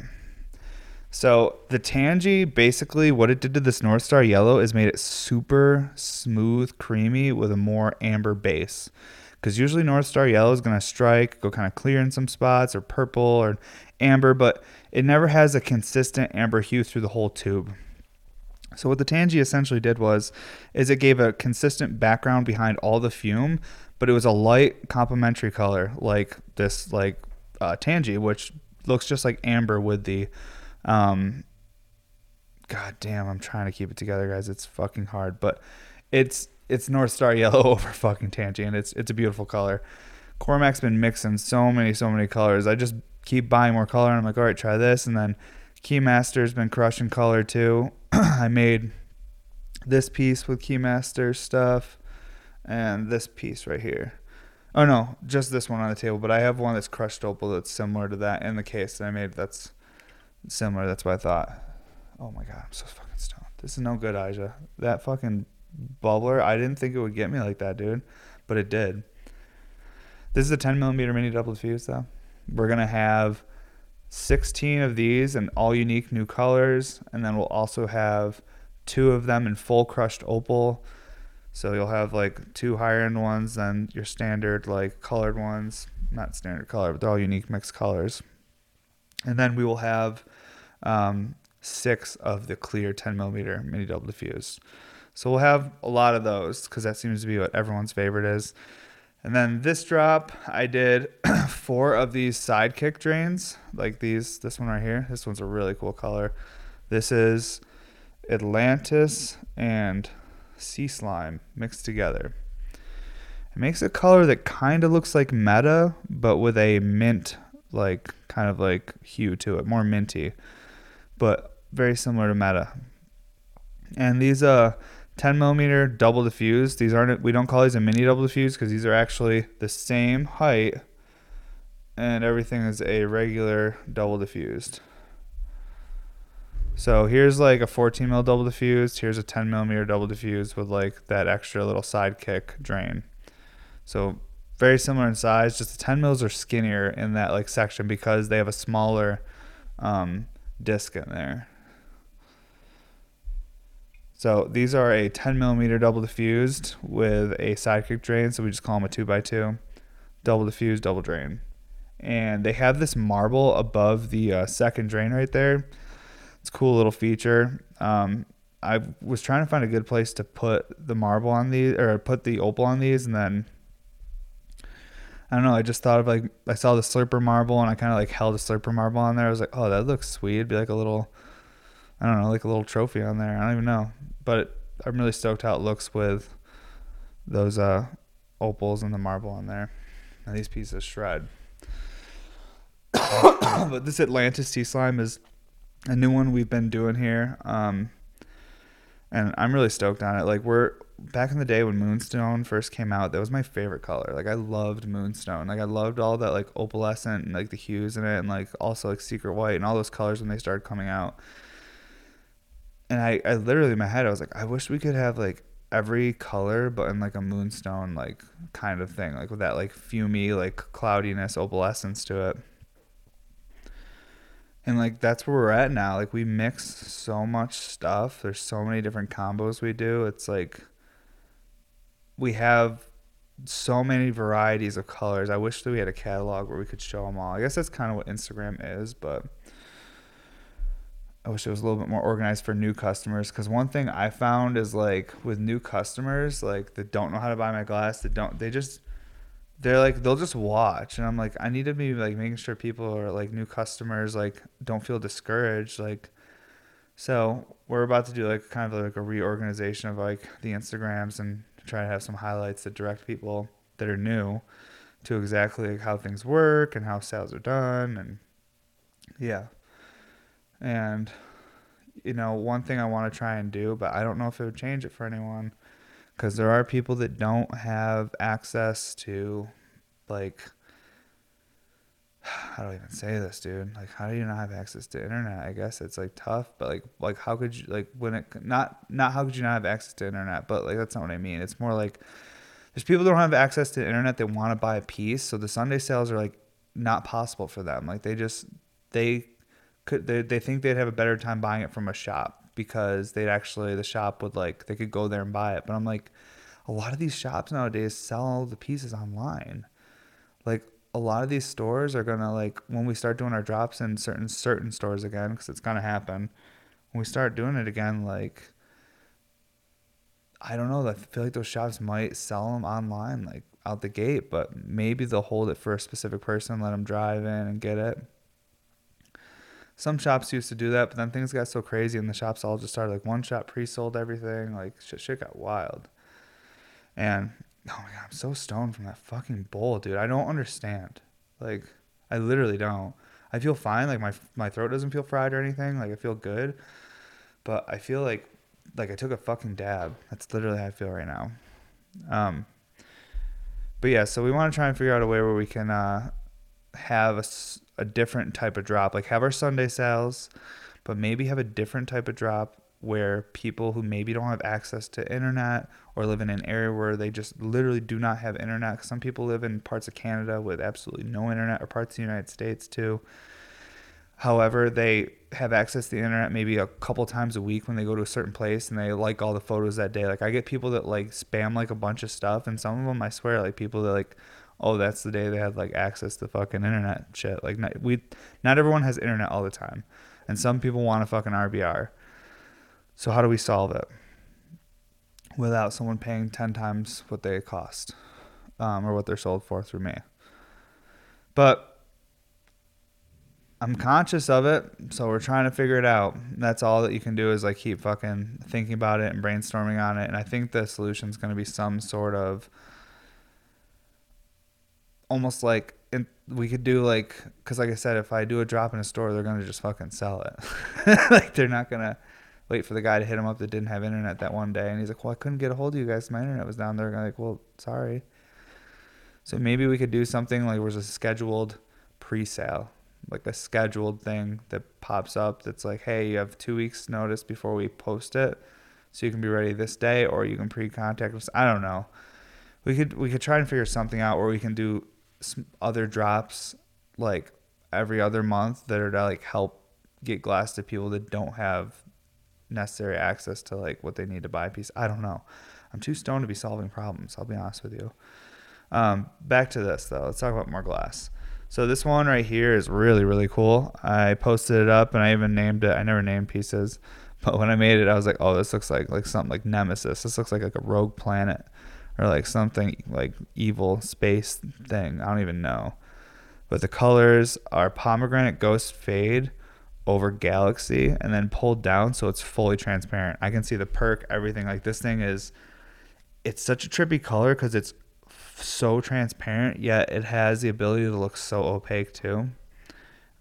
So the Tangy, basically, what it did to this North Star Yellow is made it super smooth, creamy with a more amber base. Because usually North Star Yellow is going to strike, go kind of clear in some spots, or purple or amber, but it never has a consistent amber hue through the whole tube. So what the Tangy essentially did was, is it gave a consistent background behind all the fume, but it was a light complementary color like this, like uh, Tangy, which looks just like amber with the, um, God damn, I'm trying to keep it together, guys. It's fucking hard, but it's it's North Star Yellow over fucking Tangy, and it's it's a beautiful color. Cormac's been mixing so many so many colors. I just keep buying more color, and I'm like, all right, try this, and then Keymaster's been crushing color too. I made this piece with Keymaster stuff, and this piece right here. Oh no, just this one on the table. But I have one that's crushed opal that's similar to that in the case that I made. That's similar. That's what I thought. Oh my god, I'm so fucking stoned. This is no good, Aja. That fucking bubbler. I didn't think it would get me like that, dude, but it did. This is a 10 millimeter mini double diffuse, though. We're gonna have 16 of these and all unique new colors, and then we'll also have two of them in full crushed opal. So you'll have like two higher end ones, then your standard like colored ones. Not standard color, but they're all unique mixed colors. And then we will have um, six of the clear 10 millimeter mini double diffuse. So we'll have a lot of those because that seems to be what everyone's favorite is. And then this drop, I did four of these sidekick drains, like these. This one right here. This one's a really cool color. This is Atlantis and sea slime mixed together. It makes a color that kind of looks like meta, but with a mint, like kind of like hue to it, more minty, but very similar to meta. And these uh 10 millimeter double diffuse. These aren't we don't call these a mini double diffuse because these are actually the same height, and everything is a regular double diffused. So here's like a 14 mil double diffused. Here's a 10 millimeter double diffused with like that extra little sidekick drain. So very similar in size. Just the 10 mils are skinnier in that like section because they have a smaller um, disc in there. So these are a 10 millimeter double diffused with a sidekick drain. So we just call them a two by two, double diffused, double drain. And they have this marble above the uh, second drain right there. It's a cool little feature. Um, I was trying to find a good place to put the marble on these or put the opal on these, and then I don't know. I just thought of like I saw the slurper marble, and I kind of like held a slurper marble on there. I was like, oh, that looks sweet. It'd be like a little, I don't know, like a little trophy on there. I don't even know but I'm really stoked how it looks with those uh, opals and the marble on there. And these pieces shred. but this Atlantis sea slime is a new one we've been doing here. Um, and I'm really stoked on it. Like we're back in the day when Moonstone first came out, that was my favorite color. Like I loved Moonstone. Like I loved all that like opalescent and like the hues in it and like also like secret white and all those colors when they started coming out and I, I literally in my head I was like, I wish we could have like every color but in like a moonstone like kind of thing. Like with that like fumy, like cloudiness, opalescence to it. And like that's where we're at now. Like we mix so much stuff. There's so many different combos we do. It's like we have so many varieties of colors. I wish that we had a catalog where we could show them all. I guess that's kind of what Instagram is, but I wish it was a little bit more organized for new customers. Because one thing I found is like with new customers, like that don't know how to buy my glass, that don't, they just, they're like they'll just watch, and I'm like, I need to be like making sure people are like new customers, like don't feel discouraged, like. So we're about to do like kind of like a reorganization of like the Instagrams and try to have some highlights that direct people that are new to exactly like how things work and how sales are done and yeah and you know, one thing I want to try and do, but I don't know if it would change it for anyone because there are people that don't have access to like how do I even say this, dude? Like, how do you not have access to internet? I guess it's like tough, but like, like how could you like when it not not how could you not have access to internet? But like that's not what I mean. It's more like there's people that don't have access to internet They want to buy a piece, so the Sunday sales are like not possible for them. Like they just they could they, they think they'd have a better time buying it from a shop because they'd actually the shop would like they could go there and buy it. But I'm like, a lot of these shops nowadays sell the pieces online. Like a lot of these stores are gonna like when we start doing our drops in certain certain stores again because it's gonna happen. When we start doing it again, like I don't know. I feel like those shops might sell them online, like out the gate, but maybe they'll hold it for a specific person, let them drive in and get it some shops used to do that, but then things got so crazy and the shops all just started like one shop pre-sold everything. Like shit, shit got wild. And oh my god, I'm so stoned from that fucking bowl, dude. I don't understand. Like I literally don't. I feel fine. Like my my throat doesn't feel fried or anything. Like I feel good, but I feel like like I took a fucking dab. That's literally how I feel right now. Um, but yeah, so we want to try and figure out a way where we can uh, have a, a different type of drop, like have our Sunday sales, but maybe have a different type of drop where people who maybe don't have access to internet or live in an area where they just literally do not have internet. Some people live in parts of Canada with absolutely no internet, or parts of the United States too. However, they have access to the internet maybe a couple times a week when they go to a certain place and they like all the photos that day. Like I get people that like spam like a bunch of stuff, and some of them I swear like people that like, oh that's the day they had like access to fucking internet shit. Like not, we, not everyone has internet all the time, and some people want a fucking RBR. So how do we solve it without someone paying ten times what they cost, um, or what they're sold for through me? But I'm conscious of it, so we're trying to figure it out. That's all that you can do is like keep fucking thinking about it and brainstorming on it. And I think the solution is going to be some sort of almost like in, we could do like because like I said, if I do a drop in a store, they're to just fucking sell it. like they're not to wait for the guy to hit him up that didn't have internet that one day, and he's like, "Well, I couldn't get a hold of you guys. My internet was down there." Like, "Well, sorry." So maybe we could do something like there's a scheduled pre-sale like a scheduled thing that pops up that's like, hey, you have two weeks notice before we post it, so you can be ready this day, or you can pre-contact us. I don't know. We could we could try and figure something out where we can do other drops like every other month that are to like help get glass to people that don't have necessary access to like what they need to buy a piece. I don't know. I'm too stoned to be solving problems. I'll be honest with you. Um, back to this though. Let's talk about more glass. So this one right here is really really cool. I posted it up and I even named it. I never named pieces, but when I made it, I was like, oh, this looks like like something like Nemesis. This looks like like a rogue planet or like something like evil space thing. I don't even know. But the colors are pomegranate ghost fade over galaxy and then pulled down so it's fully transparent. I can see the perk, everything. Like this thing is it's such a trippy color because it's so transparent, yet it has the ability to look so opaque too.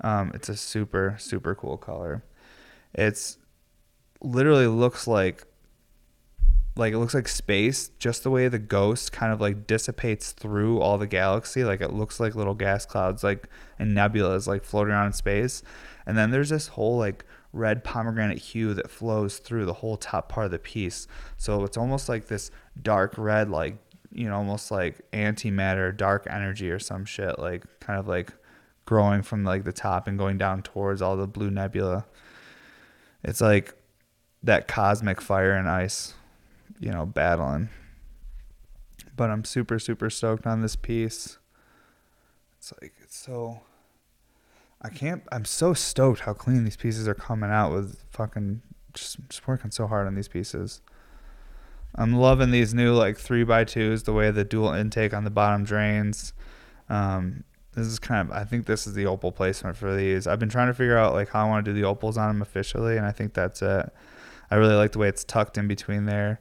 Um, it's a super super cool color. It's literally looks like like it looks like space just the way the ghost kind of like dissipates through all the galaxy. Like it looks like little gas clouds like and nebulas like floating around in space. And then there's this whole like red pomegranate hue that flows through the whole top part of the piece. So it's almost like this dark red like you know, almost like antimatter, dark energy or some shit, like kind of like growing from like the top and going down towards all the blue nebula. It's like that cosmic fire and ice, you know, battling. But I'm super, super stoked on this piece. It's like, it's so. I can't. I'm so stoked how clean these pieces are coming out with fucking just, just working so hard on these pieces. I'm loving these new like three by twos, the way the dual intake on the bottom drains. Um, this is kind of I think this is the opal placement for these. I've been trying to figure out like how I want to do the opals on them officially, and I think that's it. I really like the way it's tucked in between there,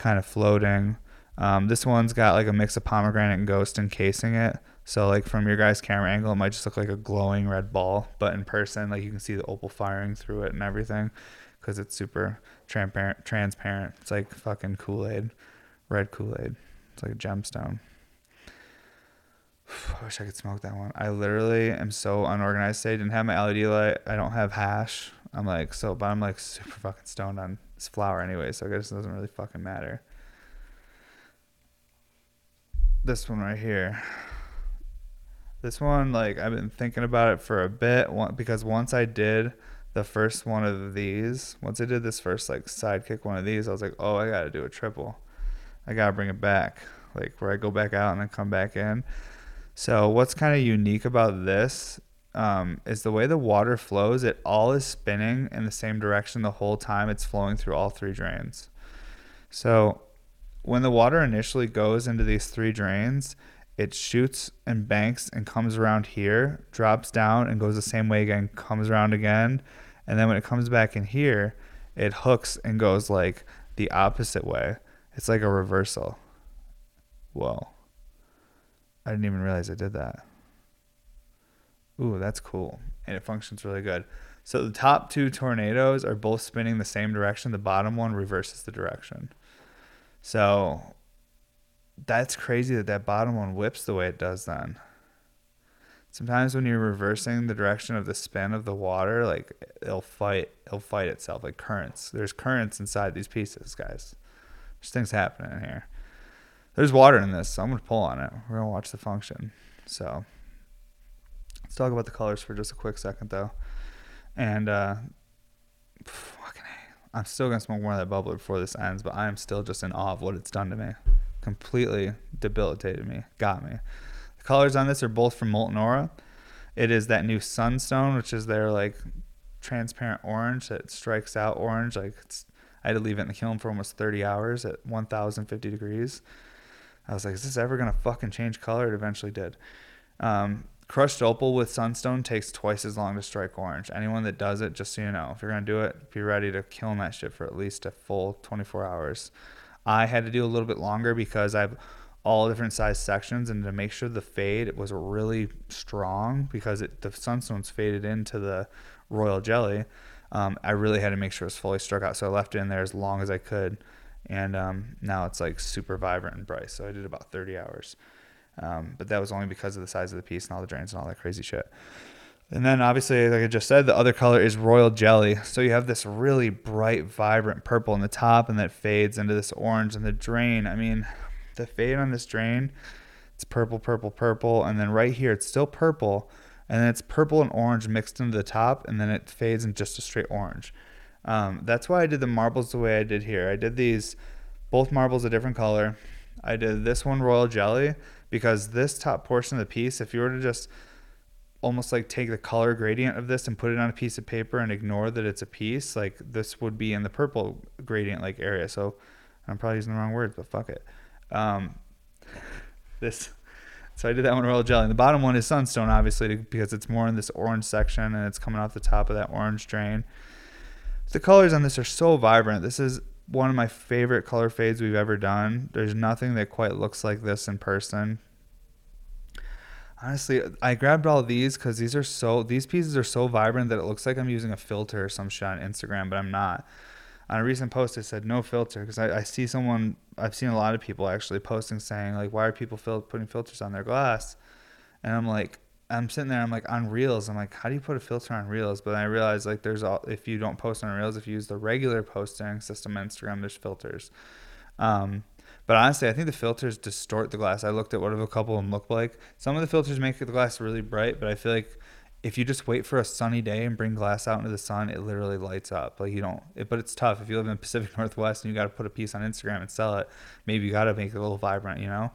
kind of floating. Um, this one's got like a mix of pomegranate and ghost encasing it. So like from your guy's camera angle, it might just look like a glowing red ball, but in person, like you can see the opal firing through it and everything because it's super transparent. Transparent. It's like fucking Kool Aid, red Kool Aid. It's like a gemstone. I wish I could smoke that one. I literally am so unorganized today. Didn't have my LED light. I don't have hash. I'm like so, but I'm like super fucking stoned on this flower anyway, so I guess it doesn't really fucking matter. This one right here. This one, like I've been thinking about it for a bit, because once I did the first one of these, once I did this first like sidekick one of these, I was like, oh, I got to do a triple. I got to bring it back, like where I go back out and then come back in. So what's kind of unique about this um, is the way the water flows. It all is spinning in the same direction the whole time. It's flowing through all three drains. So when the water initially goes into these three drains, it shoots and banks and comes around here, drops down and goes the same way again, comes around again. And then when it comes back in here, it hooks and goes like the opposite way. It's like a reversal. Whoa. I didn't even realize I did that. Ooh, that's cool. And it functions really good. So the top two tornadoes are both spinning the same direction. The bottom one reverses the direction. So that's crazy that that bottom one whips the way it does then. Sometimes when you're reversing the direction of the spin of the water, like it'll fight, it'll fight itself like currents. There's currents inside these pieces, guys. There's things happening in here. There's water in this, so I'm gonna pull on it. We're gonna watch the function. So let's talk about the colors for just a quick second, though. And uh, fucking, A. I'm still gonna smoke more of that bubbler before this ends, but I am still just in awe of what it's done to me. Completely debilitated me, got me. The colors on this are both from Molten Aura. It is that new Sunstone, which is their like transparent orange that strikes out orange. Like I had to leave it in the kiln for almost 30 hours at 1,050 degrees. I was like, is this ever gonna fucking change color? It eventually did. Um, crushed opal with sunstone takes twice as long to strike orange. Anyone that does it, just so you know, if you're gonna do it, be ready to kiln that shit for at least a full 24 hours. I had to do a little bit longer because I have all different size sections and to make sure the fade was really strong because it the sunstones faded into the royal jelly. Um, I really had to make sure it was fully struck out, so I left it in there as long as I could, and um, now it's like super vibrant and bright. So I did about 30 hours, um, but that was only because of the size of the piece and all the drains and all that crazy shit. And then obviously, like I just said, the other color is royal jelly. So you have this really bright, vibrant purple in the top, and that fades into this orange in the drain. I mean, the fade on this drain, it's purple, purple, purple, and then right here it's still purple, and then it's purple and orange mixed into the top, and then it fades in just a straight orange. Um, that's why I did the marbles the way I did here. I did these both marbles a different color. I did this one royal jelly because this top portion of the piece, if you were to just almost like take the color gradient of this and put it on a piece of paper and ignore that it's a piece, like this would be in the purple gradient like area. So I'm probably using the wrong words, but fuck it. Um, this, so I did that one royal jelly. And the bottom one is sunstone, obviously, because it's more in this orange section and it's coming off the top of that orange drain. The colors on this are so vibrant. This is one of my favorite color fades we've ever done. There's nothing that quite looks like this in person honestly, I grabbed all these because these are so these pieces are so vibrant that it looks like I'm using a filter or some shit on Instagram, but I'm not. On a recent post, I said no filter because I, I see someone I've seen a lot of people actually posting saying like, why are people fil- putting filters on their glass? And I'm like, I'm sitting there, I'm like on Reels. I'm like, how do you put a filter on Reels? But I realized like there's all if you don't post on Reels, if you use the regular posting system on Instagram, there's filters. Um, but honestly, I think the filters distort the glass. I looked at what a couple of them look like. Some of the filters make the glass really bright, but I feel like if you just wait for a sunny day and bring glass out into the sun, it literally lights up. Like you don't, it, but it's tough. If you live in Pacific Northwest and you got to put a piece on Instagram and sell it, maybe you got to make it a little vibrant. You know,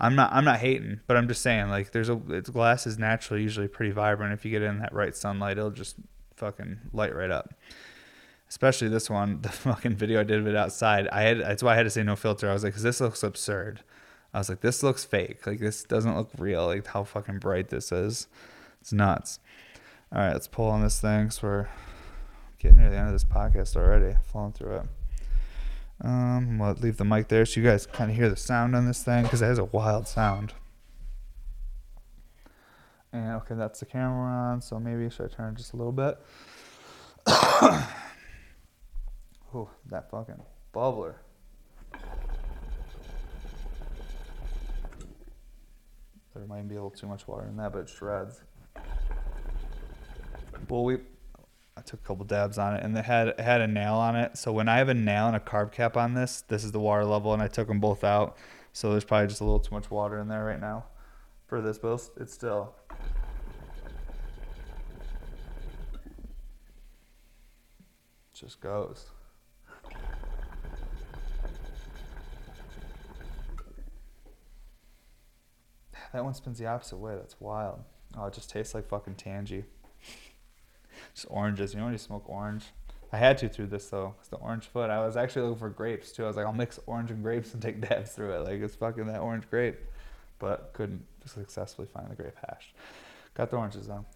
I'm not, I'm not hating, but I'm just saying like there's a it's, glass is naturally usually pretty vibrant. If you get in that right sunlight, it'll just fucking light right up especially this one, the fucking video I did of it outside. I had that's why I had to say no filter. I was like, cause this looks absurd. I was like, this looks fake. Like this doesn't look real. Like how fucking bright this is. It's nuts. All right, let's pull on this thing. So we're getting near the end of this podcast already. Falling through it. Um, we'll leave the mic there so you guys can kind of hear the sound on this thing because it has a wild sound. And okay, that's the camera on, so maybe should I turn it just a little bit? Oh, that fucking bubbler. There might be a little too much water in that, but it shreds. Well, we, I took a couple dabs on it, and it had it had a nail on it. So when I have a nail and a carb cap on this, this is the water level, and I took them both out. So there's probably just a little too much water in there right now for this, but it's still. just goes. That one spins the opposite way. That's wild. Oh, it just tastes like fucking tangy. Just oranges. You know when you smoke orange? I had to through this though. It's the orange foot. I was actually looking for grapes too. I was like, I'll mix orange and grapes and take dabs through it. Like it's fucking that orange grape. But couldn't successfully find the grape hash. Got the oranges though.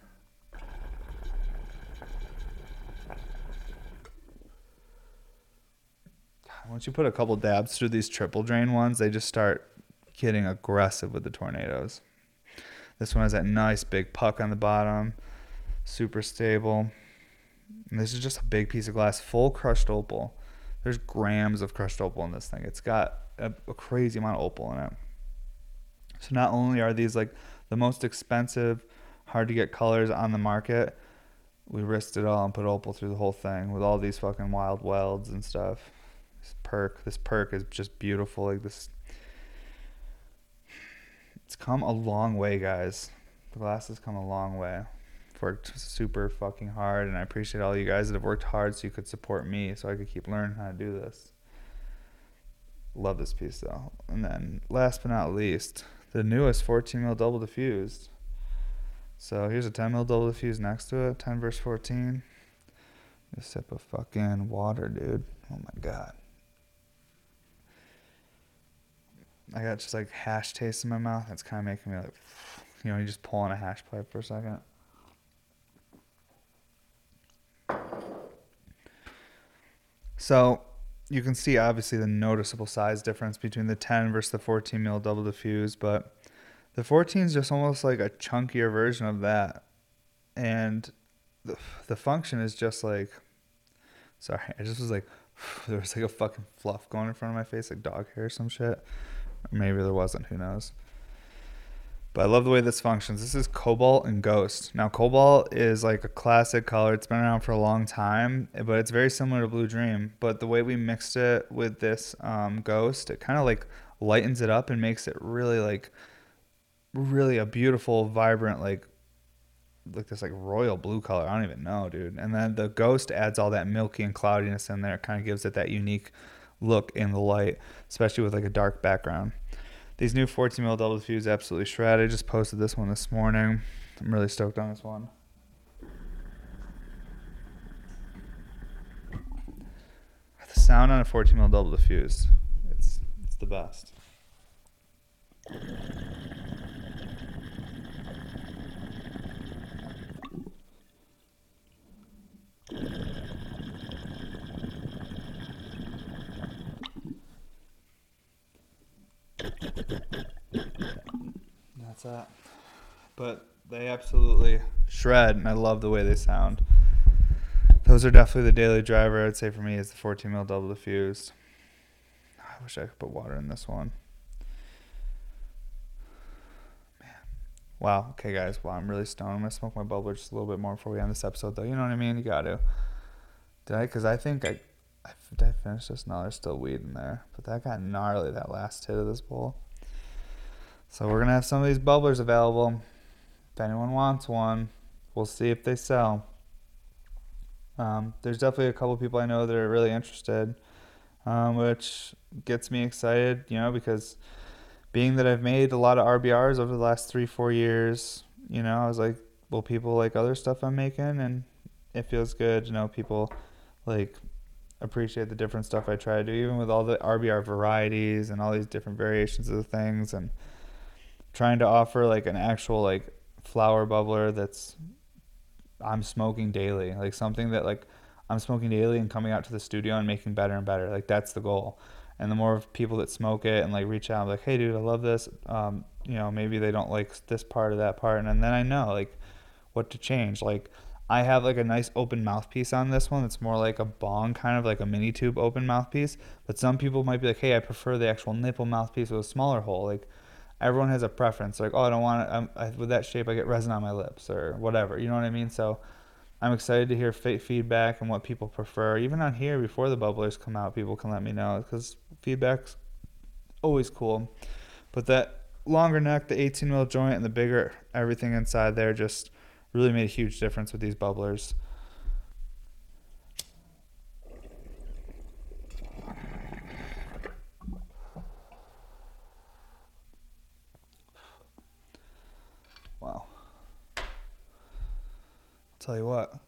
Once you put a couple dabs through these triple drain ones, they just start getting aggressive with the tornadoes. This one has that nice big puck on the bottom, super stable. And this is just a big piece of glass, full crushed opal. There's grams of crushed opal in this thing. It's got a, a crazy amount of opal in it. So not only are these like the most expensive, hard to get colors on the market, we risked it all and put opal through the whole thing with all these fucking wild welds and stuff. This perk, this perk is just beautiful. Like this, it's come a long way, guys. The glass has come a long way. Worked super fucking hard, and I appreciate all you guys that have worked hard so you could support me, so I could keep learning how to do this. Love this piece though. And then last but not least, the newest 14 mil double diffused. So here's a 10 mil double diffused next to it, 10 verse 14. A sip of fucking water, dude. Oh my god. I got just like hash taste in my mouth. It's kind of making me like, you know, you just pull on a hash pipe for a second. So you can see obviously the noticeable size difference between the 10 versus the 14 mil double diffuse, but the 14 is just almost like a chunkier version of that. And the, the function is just like, sorry, I just was like, there was like a fucking fluff going in front of my face, like dog hair or some shit. Maybe there wasn't, who knows. But I love the way this functions. This is Cobalt and Ghost. Now, Cobalt is like a classic color. It's been around for a long time, but it's very similar to Blue Dream. But the way we mixed it with this um, Ghost, it kind of like lightens it up and makes it really like, really a beautiful, vibrant, like, like this like royal blue color. I don't even know, dude. And then the Ghost adds all that milky and cloudiness in there. It kind of gives it that unique look in the light, especially with like a dark background. These new 14 mil double diffuse absolutely shred. I just posted this one this morning. I'm really stoked on this one. The sound on a 14 mil double diffuse, it's it's the best. That's that. But they absolutely shred, and I love the way they sound. Those are definitely the daily driver. I'd say for me is the 14 mil double diffused. Ah, I wish I could put water in this one. Man, wow. Okay, guys. Wow, I'm really stoned. I'm gonna smoke my bubbler just a little bit more before we end this episode, though. You know what I mean? You got to. Did I? Because I think I did I finish this. No, there's still weed in there, but that got gnarly. That last hit of this bowl. So we're gonna have some of these bubblers available. If anyone wants one, we'll see if they sell. Um, there's definitely a couple people I know that are really interested, um, which gets me excited, you know, because being that I've made a lot of RBRs over the last three, four years, you know, I was like, well, people like other stuff I'm making, and it feels good to know people like appreciate the different stuff I try to do, even with all the RBR varieties and all these different variations of the things, and trying to offer like an actual like flower bubbler that's I'm smoking daily, like something that like I'm smoking daily and coming out to the studio and making better and better. Like that's the goal. And the more people that smoke it and like reach out, like, hey, dude, I love this. Um, you know, maybe they don't like this part of that part, and then I know like what to change. Like I have like a nice open mouthpiece on this one. It's more like a bong, kind of like a mini tube open mouthpiece. But some people might be like, hey, I prefer the actual nipple mouthpiece with a smaller hole. Like everyone has a preference. Like, oh, I don't want it. I, with that shape, I get resin on my lips or whatever. You know what I mean? So I'm excited to hear feedback and what people prefer. Even on here, before the bubblers come out, people can let me know because feedback's always cool. But that longer neck, the 18 mil joint, and the bigger everything inside there just really made a huge difference with these bubblers. Wow! Tell you what,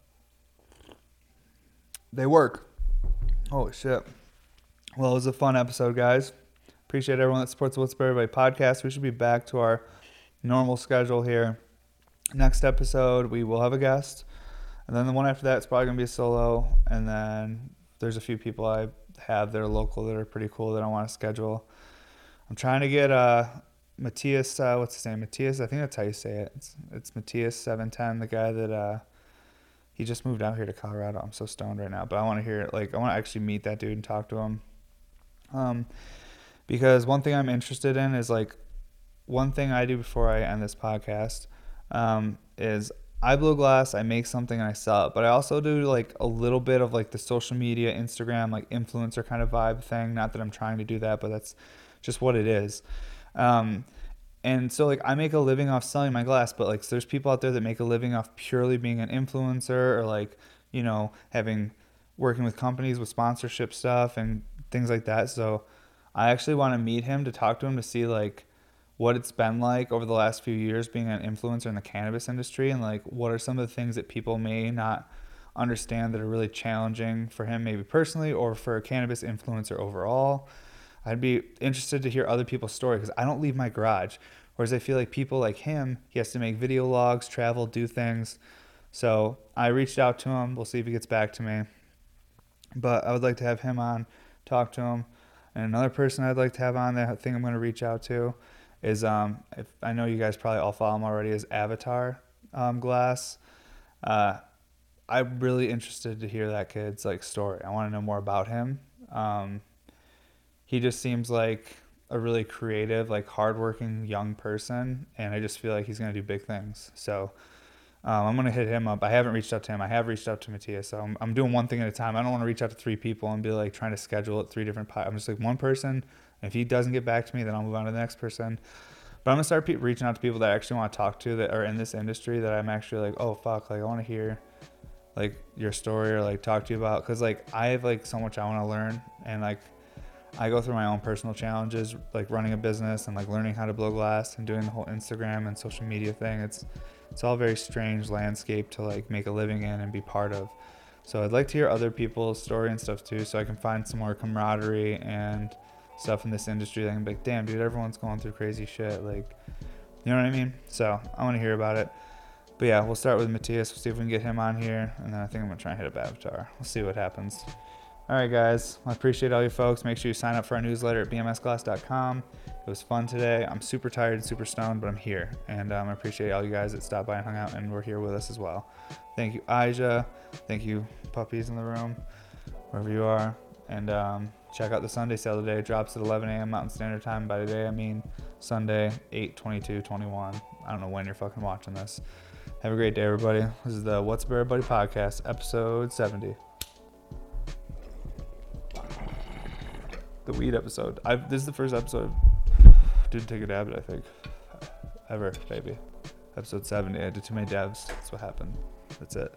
they work. Holy shit. Well, it was a fun episode, guys. Appreciate everyone that supports the What's Up Everybody podcast. We should be back to our normal schedule here. Next episode, we will have a guest. And then the one after that is probably going to be a solo. And then there's a few people I have that are local that are pretty cool that I want to schedule. I'm trying to get uh, Matthias, uh, what's his name? Matthias, I think that's how you say it. It's, it's Matthias seven ten, the guy that uh, he just moved out here to Colorado. I'm so stoned right now, but I want to hear. Like I want to actually meet that dude and talk to him. Um, because one thing I'm interested in is like one thing I do before I end this podcast um, is I blow glass, I make something and I sell it, but I also do like a little bit of like the social media, Instagram, like influencer kind of vibe thing. Not that I'm trying to do that, but that's just what it is. Um, and so like I make a living off selling my glass, but like so there's people out there that make a living off purely being an influencer or like you know having working with companies with sponsorship stuff and things like that. So I actually want to meet him to talk to him to see like what it's been like over the last few years being an influencer in the cannabis industry and like what are some of the things that people may not understand that are really challenging for him maybe personally or for a cannabis influencer overall? I'd be interested to hear other people's story because i don't leave my garage. Whereas i feel like people like him he has to make video logs travel do things. So i reached out to him. We'll see if he gets back to me. But i would like to have him on talk to him. And another person i'd like to have on that i think i'm going to reach out to is um, if I know you guys probably all follow him already is Avatar um, Glass. Uh, I'm really interested to hear that kid's like story. I want to know more about him. Um, he just seems like a really creative, like hardworking young person, and I just feel like he's gonna do big things. So um, I'm gonna hit him up. I haven't reached out to him. I have reached out to Matthias. So I'm, I'm doing one thing at a time. I don't want to reach out to three people and be like trying to schedule it three different. I'm just like one person if he doesn't get back to me, then I'll move on to the next person. But I'm gonna start pe- reaching out to people that I actually want to talk to that are in this industry that I'm actually like, oh fuck, like I want to hear like your story or like talk to you about because like I have like so much I want to learn and like I go through my own personal challenges like running a business and like learning how to blow glass and doing the whole Instagram and social media thing. It's it's all very strange landscape to like make a living in and be part of. So I'd like to hear other people's story and stuff too, so I can find some more camaraderie and stuff in this industry that I'm like, damn, dude, everyone's going through crazy shit. Like, you know what I mean? So I want to hear about it. But yeah, we'll start with Matthias. We'll see if we can get him on here. And then I think I'm going to try and hit up Avatar. We'll see what happens. All right, guys. I appreciate all you folks. Make sure you sign up for our newsletter at bmsglass.com. It was fun today. I'm super tired and super stoned, but I'm here. And um, I appreciate all you guys that stopped by and hung out and were here with us as well. Thank you, Aja. Thank you, puppies in the room, wherever you are. And um, check out the Sunday sale today. Drops at 11 a.m. Mountain Standard Time. By today, I mean Sunday, 8 22 21. I don't know when you're fucking watching this. Have a great day, everybody. This is the What's Up Everybody podcast, episode 70. The weed episode. I've, this is the first episode. Didn't take a dab it, I think. Ever, baby. Episode 70. I did too many dabs. That's what happened. That's it.